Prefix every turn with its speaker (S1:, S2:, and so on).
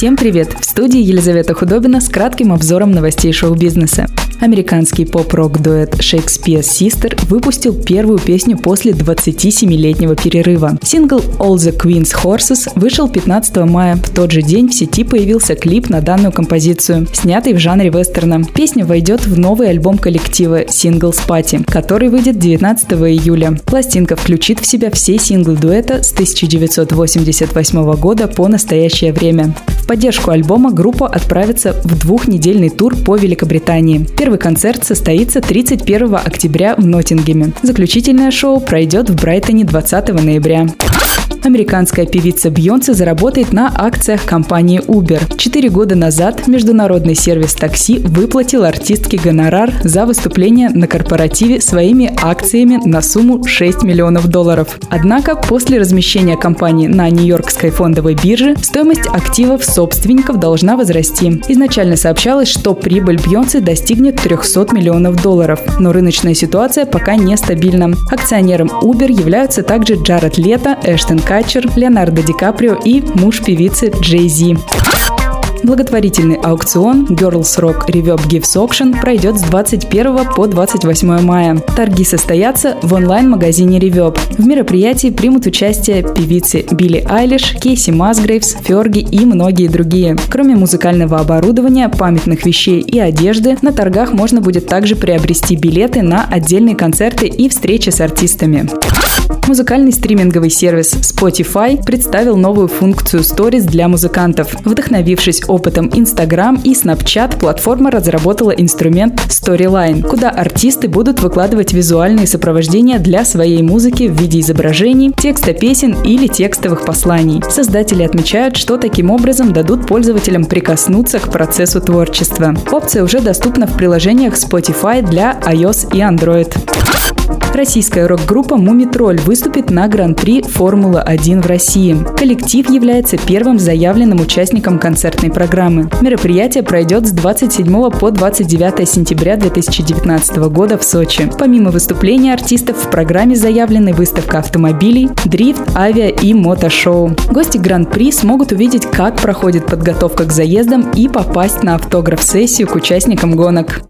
S1: Всем привет! В студии Елизавета Худобина с кратким обзором новостей шоу-бизнеса. Американский поп-рок дуэт Shakespeare Sister выпустил первую песню после 27-летнего перерыва. Сингл All the Queen's Horses вышел 15 мая. В тот же день в сети появился клип на данную композицию, снятый в жанре вестерна. Песня войдет в новый альбом коллектива Singles Party, который выйдет 19 июля. Пластинка включит в себя все синглы дуэта с 1988 года по настоящее время. Поддержку альбома группа отправится в двухнедельный тур по Великобритании. Первый концерт состоится 31 октября в Ноттингеме. Заключительное шоу пройдет в Брайтоне 20 ноября. Американская певица Бьонсе заработает на акциях компании Uber. Четыре года назад международный сервис такси выплатил артистке гонорар за выступление на корпоративе своими акциями на сумму 6 миллионов долларов. Однако после размещения компании на Нью-Йоркской фондовой бирже стоимость активов собственников должна возрасти. Изначально сообщалось, что прибыль Бьонсе достигнет 300 миллионов долларов, но рыночная ситуация пока нестабильна. Акционером Uber являются также Джаред Лето, Эштон Катчер, Леонардо Ди Каприо и муж певицы Джей Зи. Благотворительный аукцион Girls Rock Reverb Gives Auction пройдет с 21 по 28 мая. Торги состоятся в онлайн-магазине Reverb. В мероприятии примут участие певицы Билли Айлиш, Кейси Масгрейвс, Ферги и многие другие. Кроме музыкального оборудования, памятных вещей и одежды, на торгах можно будет также приобрести билеты на отдельные концерты и встречи с артистами. Музыкальный стриминговый сервис Spotify представил новую функцию Stories для музыкантов. Вдохновившись опытом Instagram и Snapchat, платформа разработала инструмент Storyline, куда артисты будут выкладывать визуальные сопровождения для своей музыки в виде изображений, текста песен или текстовых посланий. Создатели отмечают, что таким образом дадут пользователям прикоснуться к процессу творчества. Опция уже доступна в приложениях Spotify для iOS и Android. Российская рок-группа «Мумитроль» выступит на Гран-при «Формула-1» в России. Коллектив является первым заявленным участником концертной программы. Мероприятие пройдет с 27 по 29 сентября 2019 года в Сочи. Помимо выступления артистов в программе заявлены выставка автомобилей, дрифт, авиа и мотошоу. Гости Гран-при смогут увидеть, как проходит подготовка к заездам и попасть на автограф-сессию к участникам гонок.